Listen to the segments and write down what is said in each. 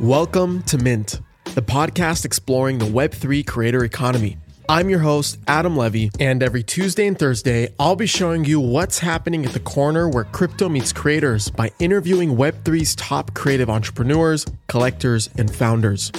Welcome to Mint, the podcast exploring the Web3 creator economy. I'm your host, Adam Levy, and every Tuesday and Thursday, I'll be showing you what's happening at the corner where crypto meets creators by interviewing Web3's top creative entrepreneurs, collectors, and founders.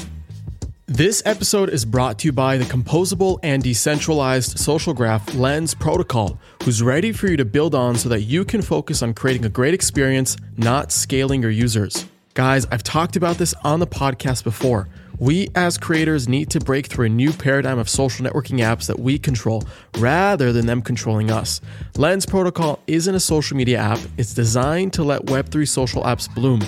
This episode is brought to you by the composable and decentralized social graph Lens Protocol, who's ready for you to build on so that you can focus on creating a great experience, not scaling your users. Guys, I've talked about this on the podcast before. We as creators need to break through a new paradigm of social networking apps that we control rather than them controlling us. Lens Protocol isn't a social media app, it's designed to let Web3 social apps bloom.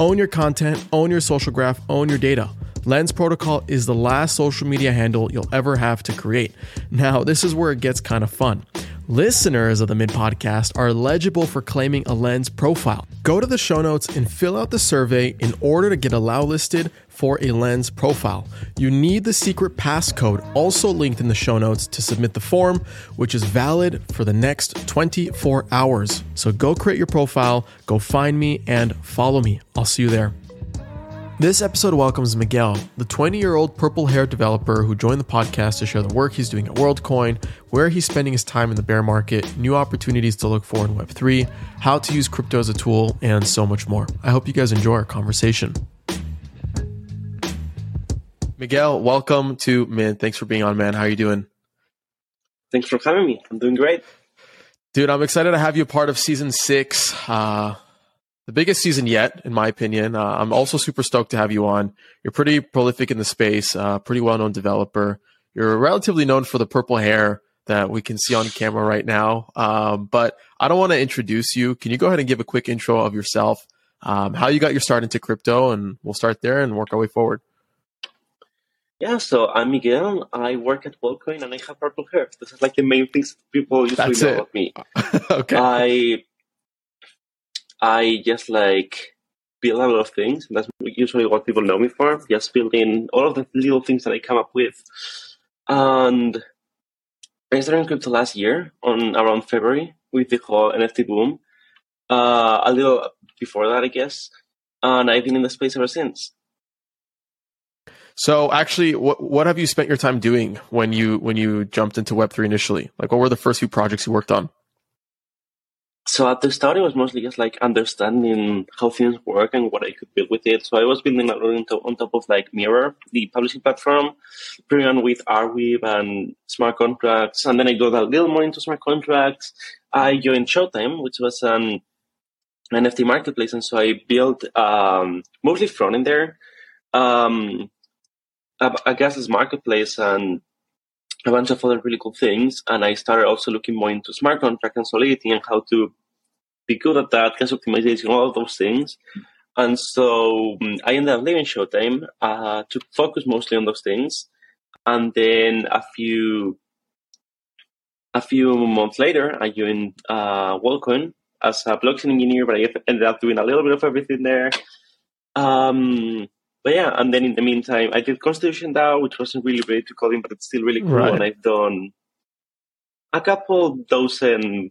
Own your content, own your social graph, own your data. Lens Protocol is the last social media handle you'll ever have to create. Now, this is where it gets kind of fun. Listeners of the Mint Podcast are eligible for claiming a Lens profile. Go to the show notes and fill out the survey in order to get allow listed for a Lens profile. You need the secret passcode also linked in the show notes to submit the form, which is valid for the next 24 hours. So go create your profile, go find me, and follow me. I'll see you there. This episode welcomes Miguel, the 20 year old purple haired developer who joined the podcast to share the work he's doing at WorldCoin, where he's spending his time in the bear market, new opportunities to look for in Web3, how to use crypto as a tool, and so much more. I hope you guys enjoy our conversation. Miguel, welcome to Mint. Thanks for being on, man. How are you doing? Thanks for having me. I'm doing great. Dude, I'm excited to have you part of season six. Uh, the biggest season yet, in my opinion. Uh, I'm also super stoked to have you on. You're pretty prolific in the space, uh, pretty well known developer. You're relatively known for the purple hair that we can see on camera right now. Um, but I don't want to introduce you. Can you go ahead and give a quick intro of yourself, um, how you got your start into crypto, and we'll start there and work our way forward. Yeah, so I'm Miguel. I work at WorldCoin and I have purple hair. This is like the main things people usually That's know it. about me. okay. I I just like build a lot of things. That's usually what people know me for. Just building all of the little things that I come up with. And I started crypto last year on around February with the whole NFT boom. Uh, a little before that, I guess. And I've been in the space ever since. So actually, what what have you spent your time doing when you when you jumped into Web three initially? Like, what were the first few projects you worked on? So at the start, it was mostly just like understanding how things work and what I could build with it. So I was building a lot on top, of like Mirror, the publishing platform, playing on with Arweave and smart contracts. And then I got a little more into smart contracts. I joined Showtime, which was an NFT marketplace. And so I built um, mostly front end there, um, a, a gasless marketplace and a bunch of other really cool things. And I started also looking more into smart contract and solidity and how to be good at that, gas optimization, all of those things. And so um, I ended up leaving Showtime uh, to focus mostly on those things. And then a few a few months later, I joined uh, WorldCoin as a blockchain engineer, but I ended up doing a little bit of everything there. Um, but yeah, and then in the meantime, I did Constitution DAO, which wasn't really ready to coding, but it's still really cool. Right. And I've done a couple dozen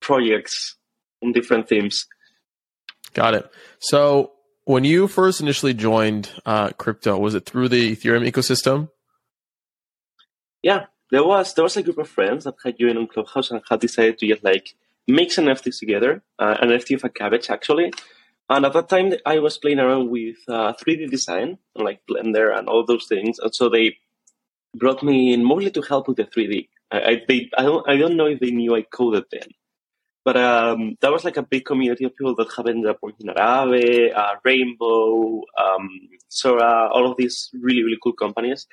projects on different themes. Got it. So when you first initially joined uh, crypto, was it through the Ethereum ecosystem? Yeah, there was there was a group of friends that had joined on Clubhouse and had decided to just like mix NFTs together, uh, an NFT of a cabbage actually. And at that time, I was playing around with uh, 3D design, like Blender and all those things. And so they brought me in mostly to help with the 3D. I, I, they, I, don't, I don't know if they knew I coded then. But um, that was like a big community of people that have ended up working at Aave, uh, Rainbow, um, Zora, all of these really, really cool companies.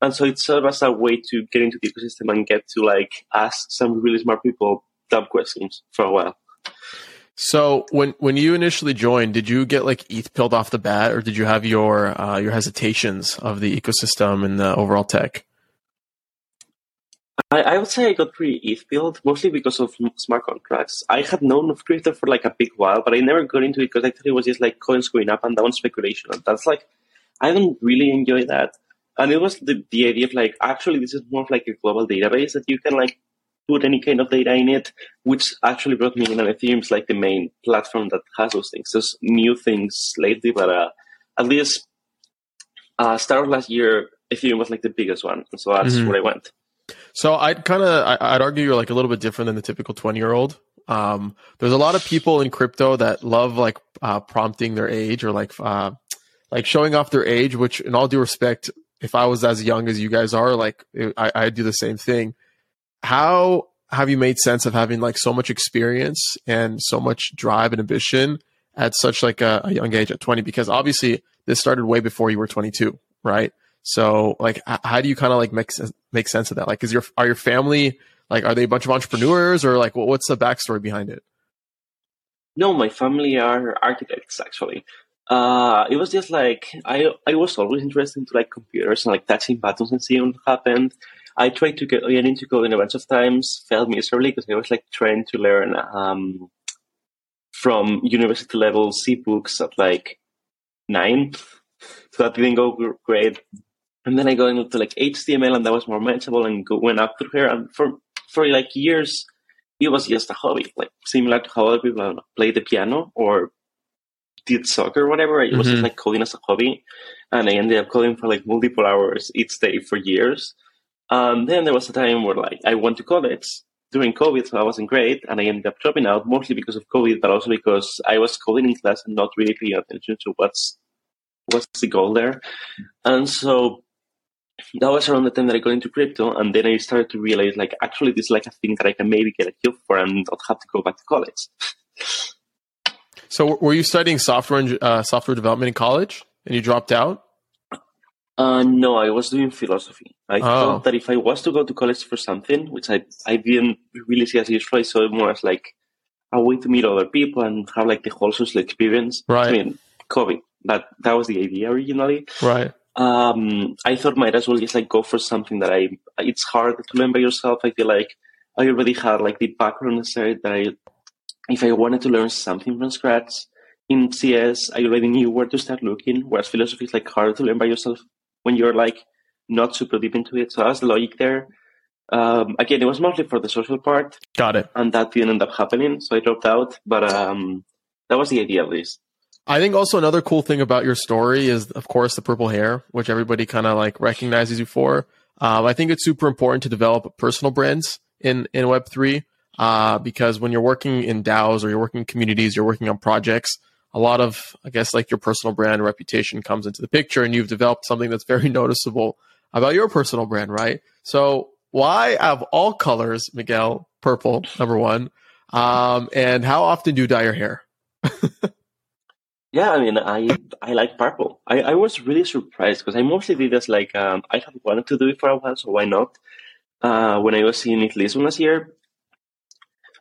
And so it served as a way to get into the ecosystem and get to like ask some really smart people dumb questions for a while. So when when you initially joined, did you get like ETH pilled off the bat, or did you have your uh, your hesitations of the ecosystem and the overall tech? I, I would say I got pretty ETH pilled, mostly because of smart contracts. I had known of crypto for like a big while, but I never got into it because I thought it was just like coins going up and down speculation. And that's like, I don't really enjoy that. And it was the, the idea of like, actually, this is more of like a global database that you can like put any kind of data in it, which actually brought me in. And Ethereum is like the main platform that has those things. There's new things lately, but uh, at least uh, start of last year, Ethereum was like the biggest one, and so that's mm-hmm. where I went. So I'd kind of I'd argue you're like a little bit different than the typical 20 year old. Um, there's a lot of people in crypto that love like uh, prompting their age or like uh, like showing off their age. Which, in all due respect, if I was as young as you guys are, like I, I do the same thing. How have you made sense of having like so much experience and so much drive and ambition at such like a, a young age at 20? Because obviously this started way before you were 22, right? So like, how do you kind of like make make sense of that? Like, is your are your family like are they a bunch of entrepreneurs or like what's the backstory behind it? No, my family are architects actually. Uh, it was just like I I was always interested into like computers and like touching buttons and seeing what happened. I tried to get, into coding a bunch of times, failed miserably because I was like trying to learn um, from university level C books at like nine. So that didn't go great. And then I got into like HTML and that was more manageable and go, went up through here. And for, for like years, it was just a hobby, like similar to how other people play the piano or did soccer or whatever. It mm-hmm. was just mm-hmm. like coding as a hobby. And I ended up coding for like multiple hours each day for years. And then there was a time where like I went to college during COVID, so I wasn't great, and I ended up dropping out mostly because of COVID, but also because I was coding in class and not really paying attention to what's what's the goal there. And so that was around the time that I got into crypto, and then I started to realize, like, actually, this is like a thing that I can maybe get a job for and not have to go back to college. so, were you studying software and uh, software development in college, and you dropped out? Uh, no, I was doing philosophy. I oh. thought that if I was to go to college for something, which I I didn't really see as useful, I saw it more as like a way to meet other people and have like the whole social experience. Right. I mean, COVID. That that was the idea originally. Right um, I thought might as well just like go for something that I. It's hard to learn by yourself. I feel like I already had like the background necessary that I, if I wanted to learn something from scratch in CS, I already knew where to start looking. Whereas philosophy is like hard to learn by yourself when you're like not super deep into it. So that's the logic there. Um, again, it was mostly for the social part. Got it. And that didn't end up happening, so I dropped out. But um, that was the idea, at least. I think also another cool thing about your story is, of course, the purple hair, which everybody kind of like recognizes you for. Um, I think it's super important to develop personal brands in in Web three uh, because when you're working in DAOs or you're working in communities, you're working on projects. A lot of, I guess, like your personal brand reputation comes into the picture, and you've developed something that's very noticeable about your personal brand, right? So, why of all colors, Miguel, purple, number one, um, and how often do you dye your hair? Yeah, I mean, I I like purple. I, I was really surprised because I mostly did this like um, I have wanted to do it for a while, so why not? Uh, when I was in Lisbon last year,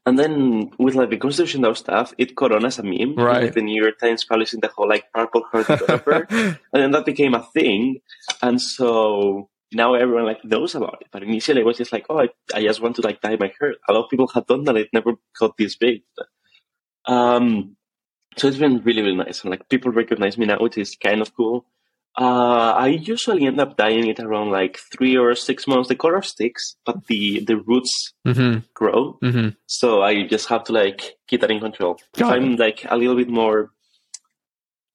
and then with like the Constitution DAO stuff, it caught on as a meme. Right. Like the New York Times publishing the whole like purple heart developer, and then that became a thing. And so now everyone like knows about it. But initially, it was just like, oh, I, I just want to like dye my hair. A lot of people had done that. It never got this big. But, um, so it's been really, really nice. And like people recognize me now, which is kind of cool. Uh, I usually end up dyeing it around like three or six months. The color sticks, but the the roots mm-hmm. grow. Mm-hmm. So I just have to like keep that in control. Got if it. I'm like a little bit more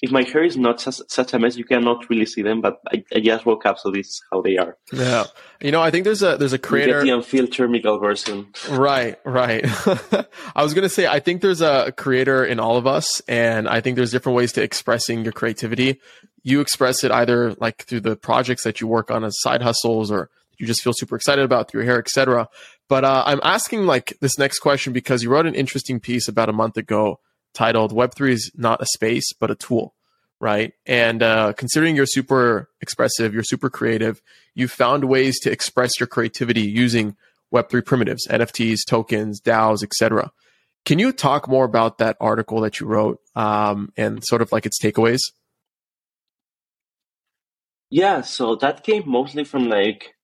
if my hair is not such, such a mess, you cannot really see them. But I, I, just woke up, so this is how they are. Yeah, you know, I think there's a there's a creator the unfiltered Miguel version. Right, right. I was gonna say I think there's a creator in all of us, and I think there's different ways to expressing your creativity. You express it either like through the projects that you work on as side hustles, or you just feel super excited about through your hair, etc. But uh, I'm asking like this next question because you wrote an interesting piece about a month ago titled Web3 is not a space, but a tool, right? And uh, considering you're super expressive, you're super creative, you found ways to express your creativity using Web3 primitives, NFTs, tokens, DAOs, etc. Can you talk more about that article that you wrote um, and sort of like its takeaways? Yeah, so that came mostly from like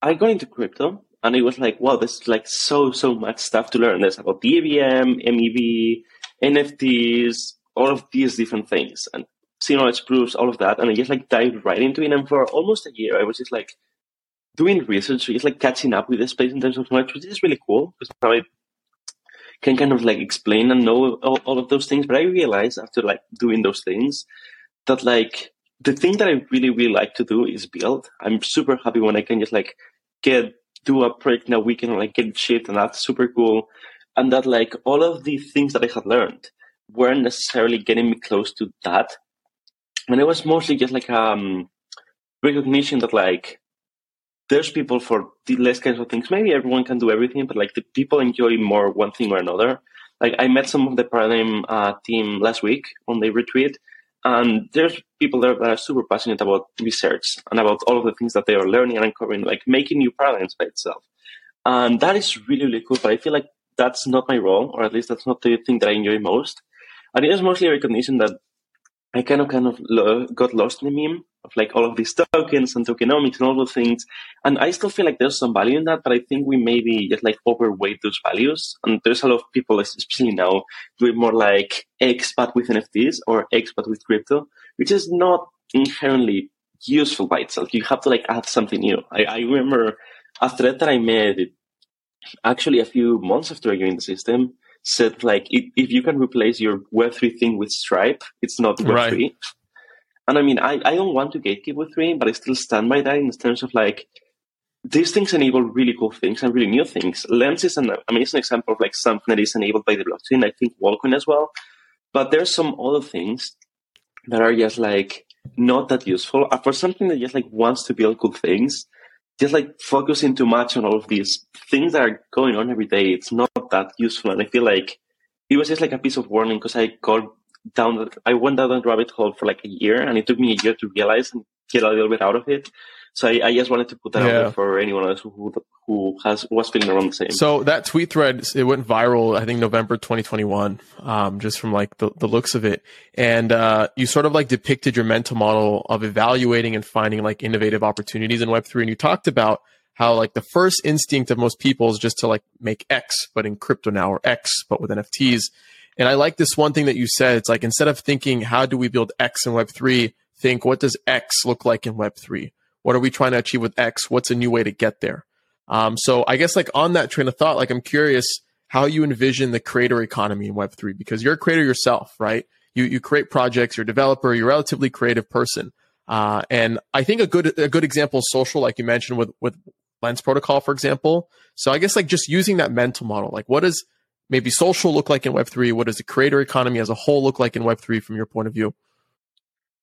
I got into crypto and it was like, wow, there's like so so much stuff to learn. There's about EVM, MEV, NFTs, all of these different things, and zero knowledge proofs, all of that. And I just like dived right into it. And for almost a year, I was just like doing research, just like catching up with this space in terms of knowledge, which is really cool because now I can kind of like explain and know all, all of those things. But I realized after like doing those things that like the thing that I really, really like to do is build. I'm super happy when I can just like get do a project in a weekend or like get shipped and that's super cool. And that like all of the things that I had learned weren't necessarily getting me close to that. And it was mostly just like um recognition that like there's people for the less kinds of things. Maybe everyone can do everything, but like the people enjoy more one thing or another. Like I met some of the Paradigm uh, team last week on the retreat, and there's people there that are super passionate about research and about all of the things that they are learning and uncovering, like making new paradigms by itself. And that is really, really cool. But I feel like that's not my role, or at least that's not the thing that I enjoy most. And it is mostly a recognition that I kind of kind of lo- got lost in the meme of like all of these tokens and tokenomics and all those things. And I still feel like there's some value in that, but I think we maybe just like overweight those values. And there's a lot of people, especially now, doing more like X but with NFTs or X but with crypto, which is not inherently useful by itself. You have to like add something new. I, I remember a thread that I made actually a few months after I joined the system said like if, if you can replace your Web3 thing with Stripe, it's not Web3. Right. And I mean, I, I don't want to gatekeep Web3, but I still stand by that in terms of like, these things enable really cool things and really new things. Lens is an amazing example of like something that is enabled by the blockchain. I think WorldCoin as well. But there's some other things that are just like not that useful. Uh, for something that just like wants to build cool things, just like focusing too much on all of these things that are going on every day, it's not that useful. And I feel like it was just like a piece of warning because I got down, I went down the rabbit hole for like a year and it took me a year to realize and get a little bit out of it. So I, I just wanted to put that yeah. out there for anyone else who who has was feeling around the same. So that tweet thread it went viral. I think November 2021, um, just from like the, the looks of it, and uh, you sort of like depicted your mental model of evaluating and finding like innovative opportunities in Web three, and you talked about how like the first instinct of most people is just to like make X, but in crypto now, or X, but with NFTs. And I like this one thing that you said. It's like instead of thinking how do we build X in Web three, think what does X look like in Web three what are we trying to achieve with X? What's a new way to get there? Um, so I guess like on that train of thought, like I'm curious how you envision the creator economy in Web3 because you're a creator yourself, right? You you create projects, you're a developer, you're a relatively creative person. Uh, and I think a good a good example is social, like you mentioned with with Lens Protocol, for example. So I guess like just using that mental model, like what does maybe social look like in Web3? What does the creator economy as a whole look like in Web3 from your point of view?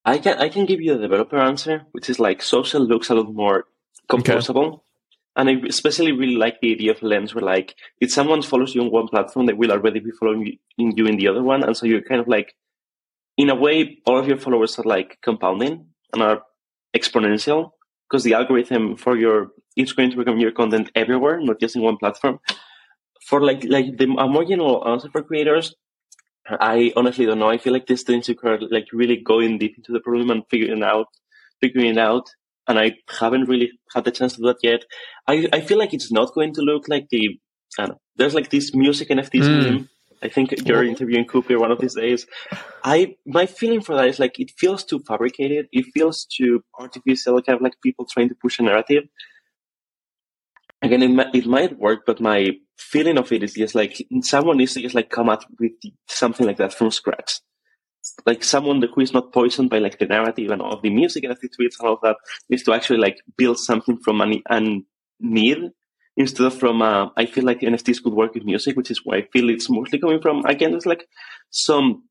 I can I can give you the developer answer, which is like social looks a lot more composable. Okay. And I especially really like the idea of lens where like if someone follows you on one platform, they will already be following you in the other one. And so you're kind of like in a way, all of your followers are like compounding and are exponential because the algorithm for your it's going to recommend your content everywhere, not just in one platform. For like like the a more general answer for creators, I honestly don't know. I feel like this things require like really going deep into the problem and figuring out, figuring it out. And I haven't really had the chance to do that yet. I, I feel like it's not going to look like the, I don't know, there's like this music NFTs mm. meme. I think you're interviewing Cooper one of these days. I, my feeling for that is like, it feels too fabricated. It feels too artificial, kind of like people trying to push a narrative again, it might, it might work, but my feeling of it is just like someone needs to just like come up with something like that from scratch. Like someone who is not poisoned by like the narrative and all of the music and the tweets and all of that needs to actually like build something from a, a need instead of from uh, I feel like NFTs could work with music, which is where I feel it's mostly coming from. Again, there's like some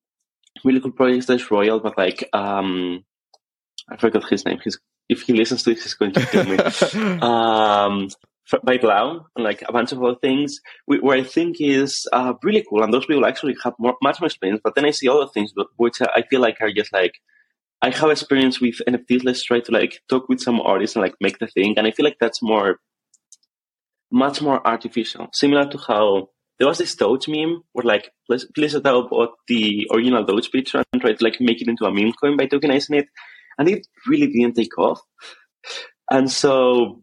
really cool projects that's royal, but like um I forgot his name. He's if he listens to this, he's going to kill me. um, by Blau and like a bunch of other things, where I think is uh, really cool. And those people actually have more, much more experience. But then I see other things which I feel like are just like, I have experience with NFTs. Let's try to like talk with some artists and like make the thing. And I feel like that's more, much more artificial. Similar to how there was this Doge meme where like, please please about the original Doge picture and try to like make it into a meme coin by tokenizing it. And it really didn't take off. And so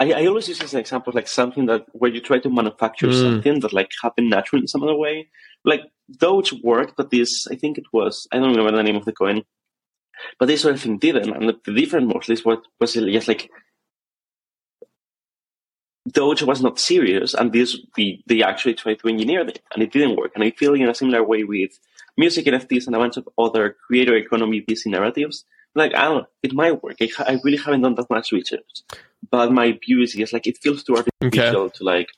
I, I always use this as an example, like something that where you try to manufacture mm. something that like happened naturally in some other way. Like Doge worked, but this I think it was I don't remember the name of the coin, but this sort of thing didn't. And the difference mostly is what was just like Doge was not serious, and this we they actually tried to engineer it, and it didn't work. And I feel in a similar way with music NFTs and a bunch of other creator economy busy narratives. Like, I don't know, it might work. I, I really haven't done that much research. But my view is, yes, like, it feels too artificial okay. to, like,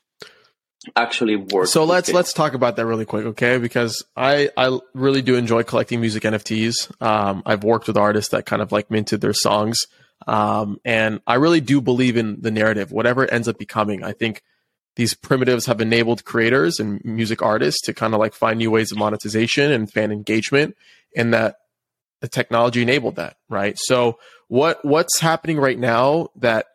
actually work. So let's let's talk about that really quick, okay? Because I I really do enjoy collecting music NFTs. Um, I've worked with artists that kind of like minted their songs, um, and I really do believe in the narrative, whatever it ends up becoming. I think these primitives have enabled creators and music artists to kind of like find new ways of monetization and fan engagement, and that the technology enabled that, right? So what what's happening right now that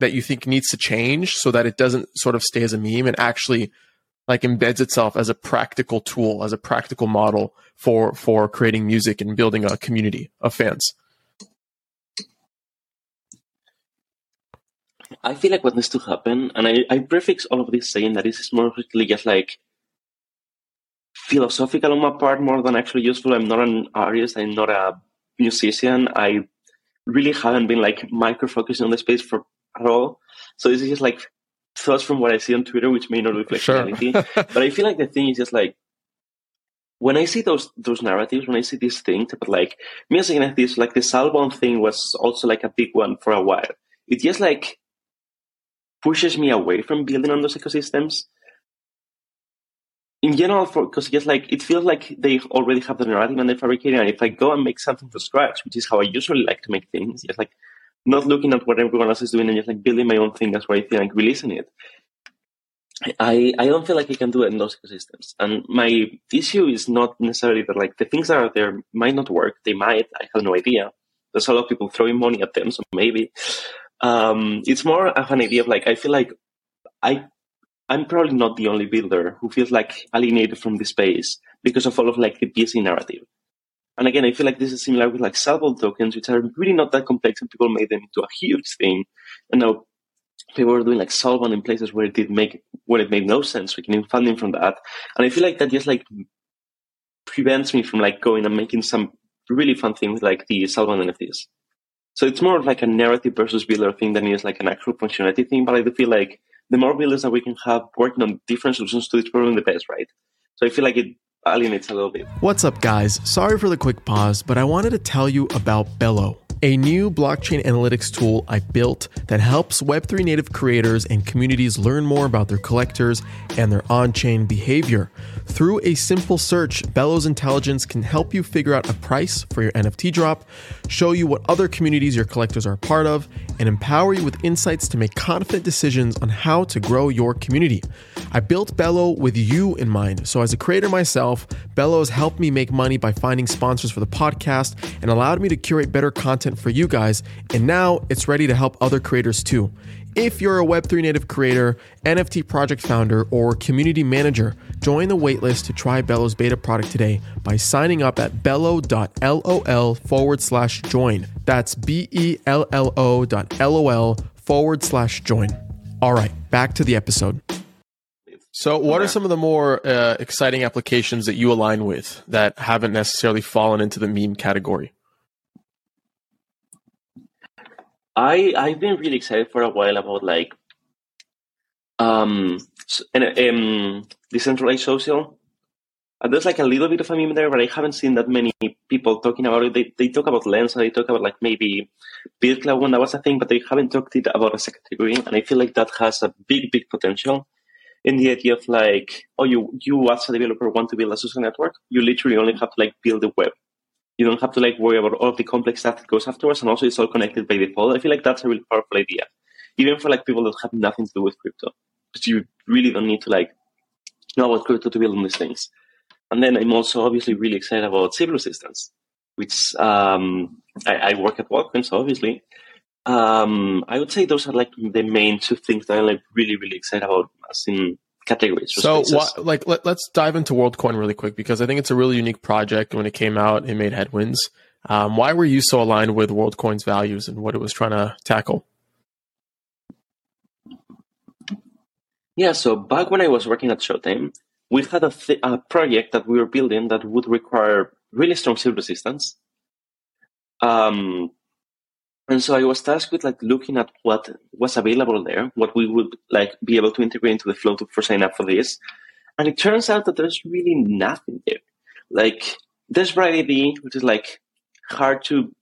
that you think needs to change so that it doesn't sort of stay as a meme and actually like embeds itself as a practical tool, as a practical model for for creating music and building a community of fans? I feel like what needs to happen, and I, I prefix all of this saying that this is more really just like philosophical on my part more than actually useful. I'm not an artist, I'm not a musician. I really haven't been like micro focusing on the space for at all. So this is just like thoughts from what I see on Twitter, which may not reflect sure. reality. but I feel like the thing is just like when I see those those narratives, when I see these things about like me music and this, like the soulbound thing was also like a big one for a while. It just like pushes me away from building on those ecosystems. In general, for because just like it feels like they already have the narrative and they're fabricating. And if I go and make something from scratch, which is how I usually like to make things, just like not looking at what everyone else is doing and just like building my own thing. That's why I feel like releasing it. I, I don't feel like I can do it in those ecosystems. And my issue is not necessarily that like the things that are there might not work. They might. I have no idea. There's a lot of people throwing money at them, so maybe. Um, it's more of an idea of like I feel like I I'm probably not the only builder who feels like alienated from the space because of all of like the busy narrative. And again, I feel like this is similar with like soulbound tokens, which are really not that complex, and people made them into a huge thing. And now people are doing like soulbound in places where it did make where it made no sense, getting funding from that. And I feel like that just like prevents me from like going and making some really fun thing with like the soulbound NFTs. So it's more of like a narrative versus builder thing than it is like an actual functionality thing. But I do feel like the more builders that we can have working on different solutions to this problem, the best, right? So I feel like it alienates a little bit. What's up, guys? Sorry for the quick pause, but I wanted to tell you about Bello a new blockchain analytics tool I built that helps Web3 native creators and communities learn more about their collectors and their on chain behavior. Through a simple search, Bello's Intelligence can help you figure out a price for your NFT drop, show you what other communities your collectors are part of, and empower you with insights to make confident decisions on how to grow your community. I built Bello with you in mind. So, as a creator myself, Bello has helped me make money by finding sponsors for the podcast and allowed me to curate better content for you guys. And now it's ready to help other creators too. If you're a Web3 native creator, NFT project founder, or community manager, join the waitlist to try Bello's beta product today by signing up at bello.lol forward slash join. That's B E L L O dot LOL forward slash join. All right, back to the episode. So, what are some of the more uh, exciting applications that you align with that haven't necessarily fallen into the meme category? I I've been really excited for a while about like um and um decentralized social. And there's like a little bit of a meme there, but I haven't seen that many people talking about it. They they talk about Lens and they talk about like maybe BitClout when that was a thing, but they haven't talked it about as a category. And I feel like that has a big, big potential in the idea of like, oh, you you as a developer want to build a social network, you literally only have to like build the web. You don't have to like worry about all the complex stuff that goes afterwards, and also it's all connected by default. I feel like that's a really powerful idea, even for like people that have nothing to do with crypto, because you really don't need to like know about crypto to build on these things. And then I'm also obviously really excited about sybil resistance, which um, I, I, work at WorldCoin, so obviously. Um, I would say those are like the main two things that I'm like really, really excited about as in categories. So, what, like, let, us dive into WorldCoin really quick because I think it's a really unique project. When it came out, it made headwinds. Um, why were you so aligned with WorldCoin's values and what it was trying to tackle? Yeah, so back when I was working at Showtime, we had a, th- a project that we were building that would require really strong sybil resistance. Um, and so I was tasked with like looking at what was available there, what we would like be able to integrate into the flow to, for sign up for this. And it turns out that there's really nothing there. like there's BrightID, which is like hard to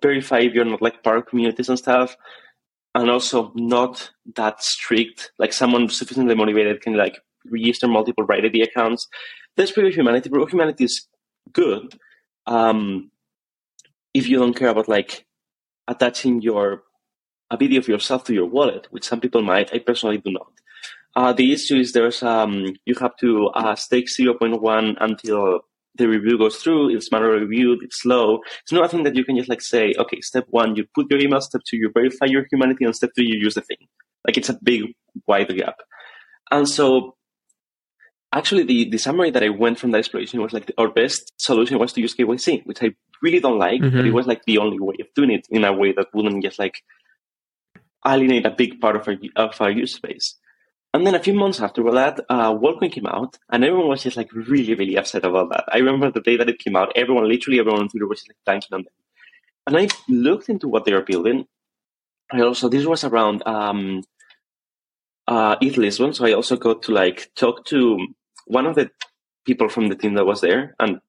verify if you're not like part of communities and stuff, and also not that strict. Like someone sufficiently motivated can like register multiple BrightID accounts. There's Proof of Humanity. Proof of Humanity is good um, if you don't care about like attaching your a video of yourself to your wallet, which some people might. I personally do not. Uh, the issue is there's um, you have to uh, stake 0.1 until the review goes through. It's manually reviewed. It's slow. It's not a thing that you can just like say, okay, step one, you put your email. Step two, you verify your humanity, and step three, you use the thing. Like it's a big, wide gap. And so, actually, the, the summary that I went from that exploration was like the, our best solution was to use KYC, which I really don't like, mm-hmm. but it was like the only way of doing it in a way that wouldn't just like alienate a big part of our of our user space. And then a few months after that, uh, WorldCoin came out, and everyone was just like really, really upset about that. I remember the day that it came out, everyone, literally everyone on Twitter was just like thanking on them. And I looked into what they were building. I also, this was around um, uh, ETH Lisbon, so I also got to like talk to one of the people from the team that was there, and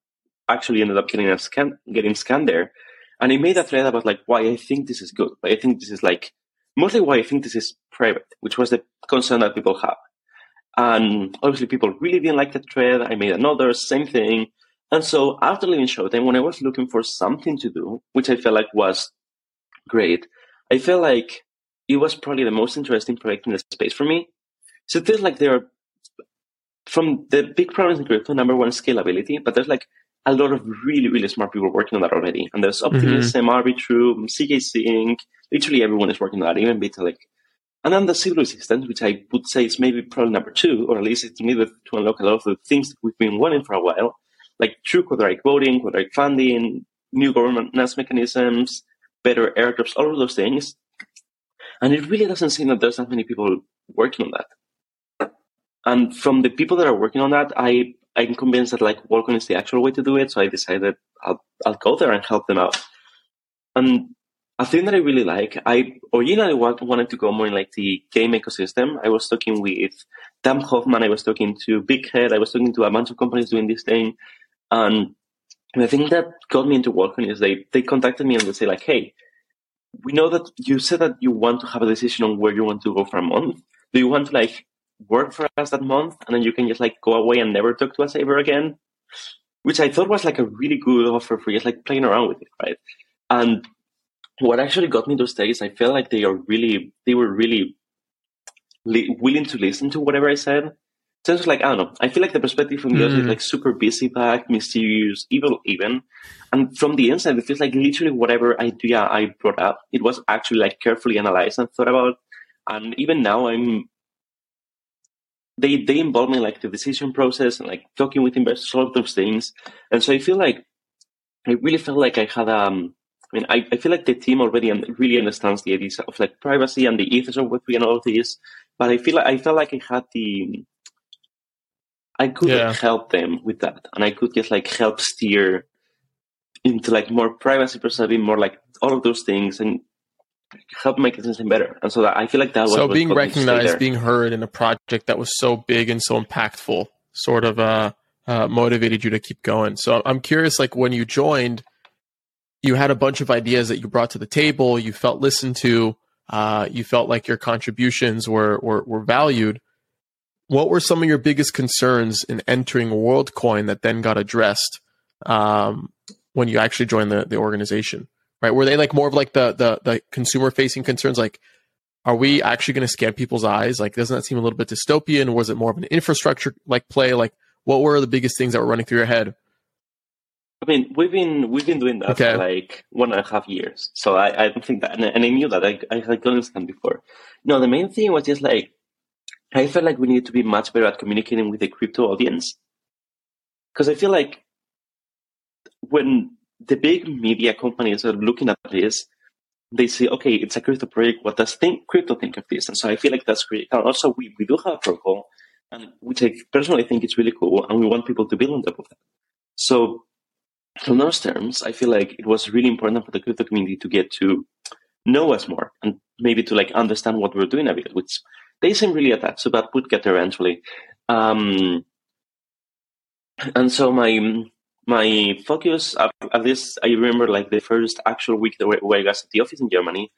actually ended up getting a scan, getting scanned there. And I made a thread about like why I think this is good. Why I think this is like mostly why I think this is private, which was the concern that people have. And obviously, people really didn't like the thread. I made another, same thing. And so after leaving Showtime, when I was looking for something to do, which I felt like was great, I felt like it was probably the most interesting project in the space for me. So it feels like there are, from the big problems in crypto, number one, scalability, but there's like a lot of really, really smart people working on that already. And there's Optimism, mm-hmm. Arbitrum, zkSync, literally everyone is working on that, even Vitalik. And then the sybil resistance, which I would say is maybe problem number two, or at least it's needed to unlock a lot of the things that we've been wanting for a while, like true quadratic voting, quadratic funding, new governance mechanisms, better airdrops, all of those things. And it really doesn't seem that there's that many people working on that. And from the people that are working on that, I I'm convinced that like WorldCoin is the actual way to do it. So I decided I'll I'll go there and help them out. And a thing that I really like, I originally wanted to go more in like the game ecosystem. I was talking with Dan Hoffman, I was talking to Big Head, I was talking to a bunch of companies doing this thing. And the thing that got me into WorldCoin is they, they contacted me and they say like, hey, we know that you said that you want to have a decision on where you want to go for a month. Do you want to like work for us that month and then you can just like go away and never talk to us ever again? Which I thought was like a really good offer for just like playing around with it, right? And what actually got me those days, I felt like they are really, they were really li- willing to listen to whatever I said. So it's like, I don't know, I feel like the perspective from the mm. is like super busy back, mysterious, evil even. And from the inside, it feels like literally whatever idea I brought up, it was actually like carefully analyzed and thought about. And even now I'm, they, they involve me like the decision process and like talking with investors, all of those things. And so I feel like, I really felt like I had, um, I mean, I, I feel like the team already really understands the ideas of like privacy and the ethos of Web3 and all of this, but I feel like I felt like I had the, I could yeah. like, help them with that, and I could just like help steer into like more privacy preserving, more like all of those things, and help make the system better. And so that I feel like that was so being recognized, being heard in a project that was so big and so impactful, sort of uh, uh, motivated you to keep going. So I'm curious, like when you joined you had a bunch of ideas that you brought to the table. You felt listened to. Uh, you felt like your contributions were, were, were valued. What were some of your biggest concerns in entering WorldCoin that then got addressed um, when you actually joined the, the organization? Right? Were they like more of like the the, the consumer facing concerns, like are we actually going to scam people's eyes? Like, doesn't that seem a little bit dystopian? Or was it more of an infrastructure like play? Like, what were the biggest things that were running through your head I mean, we've been we've been doing that okay. for like one and a half years. So I, I don't think that, and, and I knew that I I had understand before. No, the main thing was just like I felt like we needed to be much better at communicating with the crypto audience because I feel like when the big media companies are looking at this, they say, okay, it's a crypto project. What does think crypto think of this? And so I feel like that's great. And also, we, we do have a protocol, and which I personally think it's really cool, and we want people to build on top of that. So in those terms, I feel like it was really important for the crypto community to get to know us more and maybe to like understand what we're doing a bit, which they seem really attached to, but would get there eventually. Um, and so my my focus, at least I remember like the first actual week where I was at the office in Germany,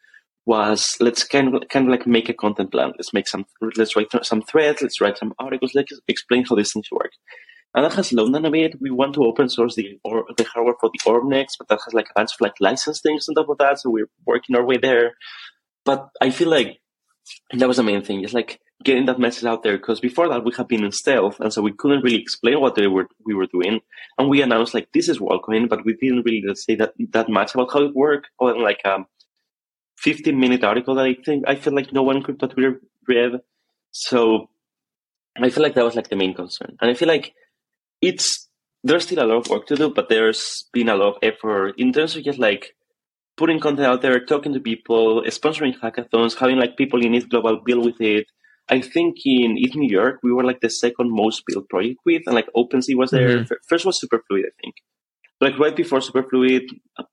was let's kind of kind of like make a content plan. Let's make some let's write some threads, let's write some articles, let's explain how these things work. And that has slowed down a bit. We want to open source the or the hardware for the Orb next, but that has like a bunch of like license things on top of that. So we're working our way there. But I feel like that was the main thing. It's like getting that message out there because before that we had been in stealth, and so we couldn't really explain what they were we were doing. And we announced like this is WorldCoin, but we didn't really say that that much about how it worked. Or like um, a 15 minute article that I think I feel like no one crypto Twitter read. So I feel like that was like the main concern, and I feel like it's there's still a lot of work to do, but there's been a lot of effort in terms of just like putting content out there, talking to people, sponsoring hackathons, having like people in ETH Global build with it. I think in ETH New York, we were like the second most built project with, and like OpenSea was there. Mm-hmm. First was Superfluid, I think. Like right before Superfluid, uh,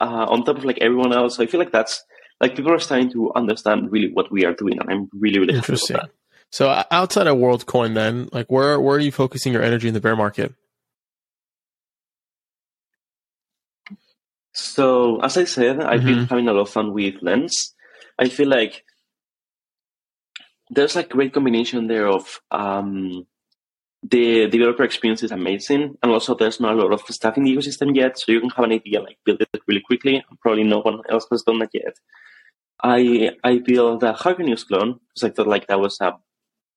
on top of like everyone else. So I feel like that's like people are starting to understand really what we are doing, and I'm really really interesting. So outside of WorldCoin, then, like where where are you focusing your energy in the bear market? So as I said, I've mm-hmm. been having a lot of fun with Lens. I feel like there's like great combination there of um, the developer experience is amazing, and also there's not a lot of stuff in the ecosystem yet, so you can have an idea like build it really quickly. Probably no one else has done that yet. I I built a Hacker News clone because I thought like that was a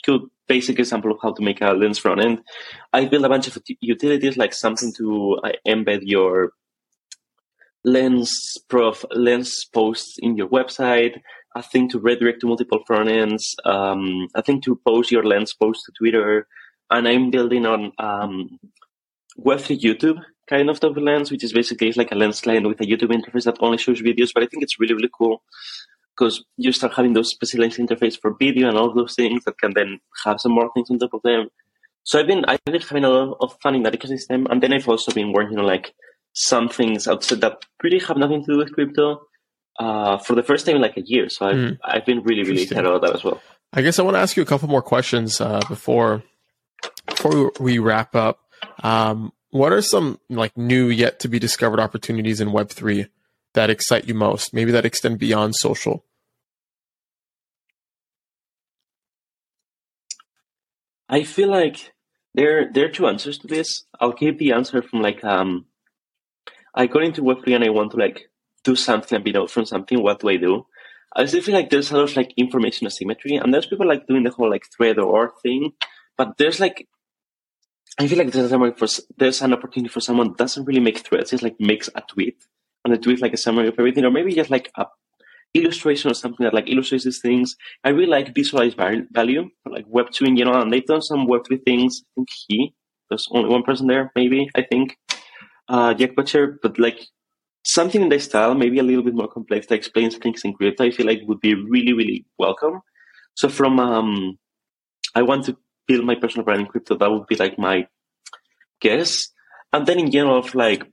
good basic example of how to make a lens front end. I built a bunch of utilities like something to uh, embed your lens prof lens posts in your website, a thing to redirect to multiple front ends, um, a thing to post your lens post to Twitter, and I'm building on um, Web3 YouTube kind of of lens, which is basically it's like a lens client with a YouTube interface that only shows videos. But I think it's really really cool because you start having those specialized interface for video and all those things that can then have some more things on top of them. So I've been I've been having a lot of fun in that ecosystem, and then I've also been working on like some things outside that really have nothing to do with crypto uh, for the first time in like a year. So I've mm. I've been really really excited about that as well. I guess I want to ask you a couple more questions uh, before before we wrap up. Um, what are some like new yet to be discovered opportunities in Web three that excite you most? Maybe that extend beyond social. I feel like there there are two answers to this. I'll give the answer from like um I got into Web3 and I want to like do something and be out from something. What do I do? I still feel like there's a lot of like information asymmetry, and there's people like doing the whole like thread or thing, but there's like I feel like there's for there's an opportunity for someone doesn't really make threads, just like makes a tweet and a tweet like a summary of everything, or maybe just like a illustration or something that like illustrates these things. I really like Visualize Value like Web two in general, and they've done some Web three things. I think he there's only one person there, maybe I think uh, Jack Butcher, but like something in their style, maybe a little bit more complex that explains things in crypto. I feel like would be really really welcome. So from um, I want to build my personal brand in crypto. That would be like my guess. And then in general of like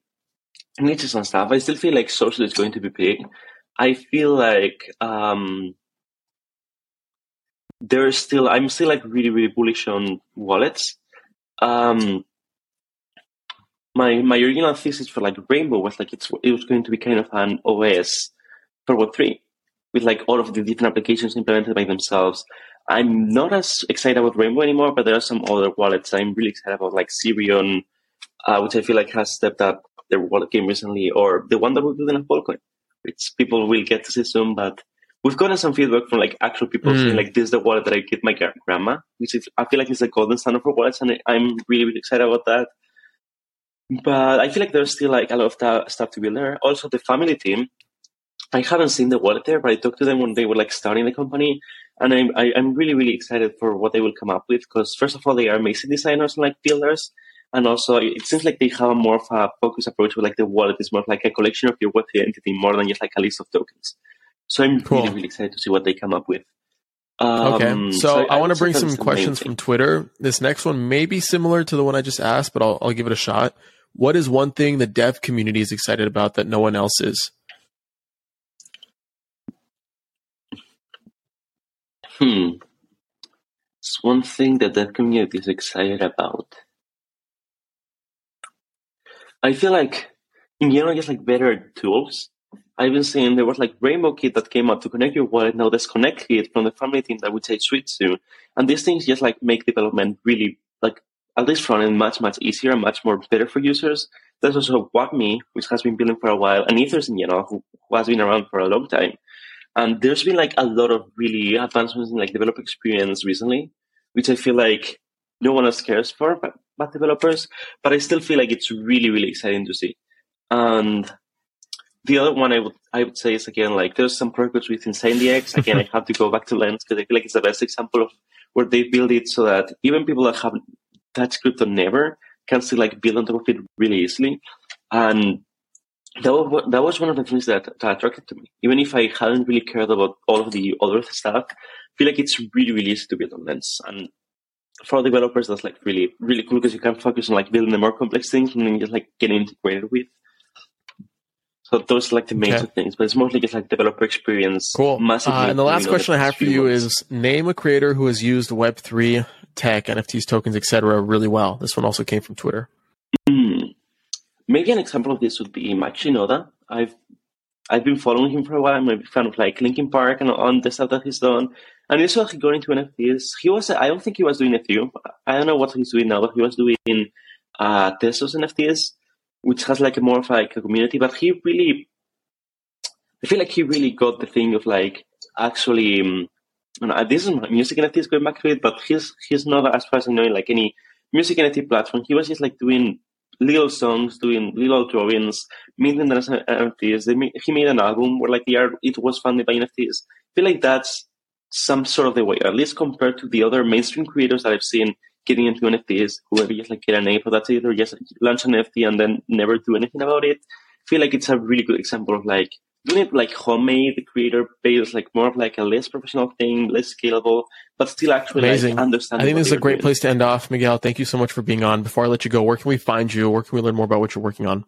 niches and stuff, I still feel like social is going to be big. I feel like um, there's still I'm still like really really bullish on wallets. Um, my my original thesis for like Rainbow was like it's it was going to be kind of an OS for Web three with like all of the different applications implemented by themselves. I'm not as excited about Rainbow anymore, but there are some other wallets I'm really excited about, like Zerion, uh, which I feel like has stepped up their wallet game recently, or the one that we're building at WorldCoin which people will get to see soon. But we've gotten some feedback from like actual people mm. saying like this is the wallet that I give my grandma, which is I feel like it's a golden standard for wallets, and I'm really really excited about that. But I feel like there's still like a lot of ta- stuff to be there. Also, the family team. I haven't seen the wallet there, but I talked to them when they were like starting the company, and I'm I, am i am really really excited for what they will come up with. Because first of all, they are amazing designers and like builders, and also, it seems like they have a more of a focused approach with like the wallet is more like a collection of your web entity more than just like a list of tokens. So I'm cool. really, really excited to see what they come up with. Um, okay, so, so I, I want to bring some questions from Twitter. This next one may be similar to the one I just asked, but I'll, I'll give it a shot. What is one thing the dev community is excited about that no one else is? Hmm. It's one thing that dev community is excited about. I feel like in general, just like better tools. I've been seeing there was like Rainbow Kit that came out to connect your wallet. Now there's Connect Kit from the family team that would say Sweet soon. And these things just like make development really like at least front end much, much easier and much more better for users. There's also wagmi, which has been building for a while, and Ethers in general, who, who has been around for a long time. And there's been like a lot of really advancements in like developer experience recently, which I feel like no one else cares for but, but developers. But I still feel like it's really, really exciting to see. And the other one I would I would say is again like there's some progress with InsanelyX. Again, I have to go back to Lens because I feel like it's the best example of where they build it so that even people that have touched crypto never can still like build on top of it really easily. And that was, that was one of the things that, that attracted to me. Even if I hadn't really cared about all of the other stuff, I feel like it's really, really easy to build on Lens. And for developers, that's like really, really cool because you can focus on like building the more complex things and then just like getting integrated with. So those are like the major okay. things, but it's mostly just like developer experience. Cool. Uh, and the last question I have for you is name a creator who has used Web3 tech, NFTs, tokens, etc. really well. This one also came from Twitter. Mm. Maybe an example of this would be Mike Shinoda. I've I've been following him for a while. I'm a fan of like Linkin Park and on the stuff that he's done. And also he got into NFTs. He was I don't think he was doing Ethereum. I don't know what he's doing now, but he was doing uh Tezos NFTs which has like a more of like a community. But he really, I feel like he really got the thing of like actually. Um, and this is music NFTs going back to it, but he's he's not as far as I know like any music NFT platform. He was just like doing little songs, doing little drawings, making them as NFTs. he made an album where like the art it was funded by NFTs. I feel like that's some sort of the way, at least compared to the other mainstream creators that I've seen getting into NFTs, whoever just like get a name for that either just launch an NFT and then never do anything about it. I feel like it's a really good example of like doing it like homemade, the creator base, like more of like a less professional thing, less scalable, but still actually Amazing. Like, understand. I think this is a great doing. place to end off, Miguel. Thank you so much for being on. Before I let you go, where can we find you? Where can we learn more about what you're working on?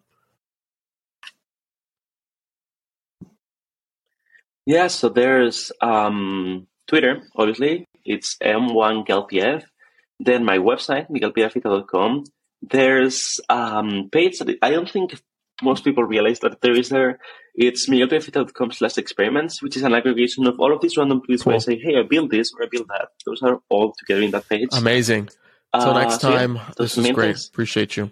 Yeah, so there's um, Twitter, obviously. It's m1guelpf. Then my website, miguelpiedrafita.com. There's um, page that I don't think most people realize that there is there. It's miguelpiedrafita.com slash experiments, which is an aggregation of all of these random tweets cool. where I say, hey, I built this or I built that. Those are all together in that page. Amazing. Until uh, next time, so yeah, this is great. Things. Appreciate you.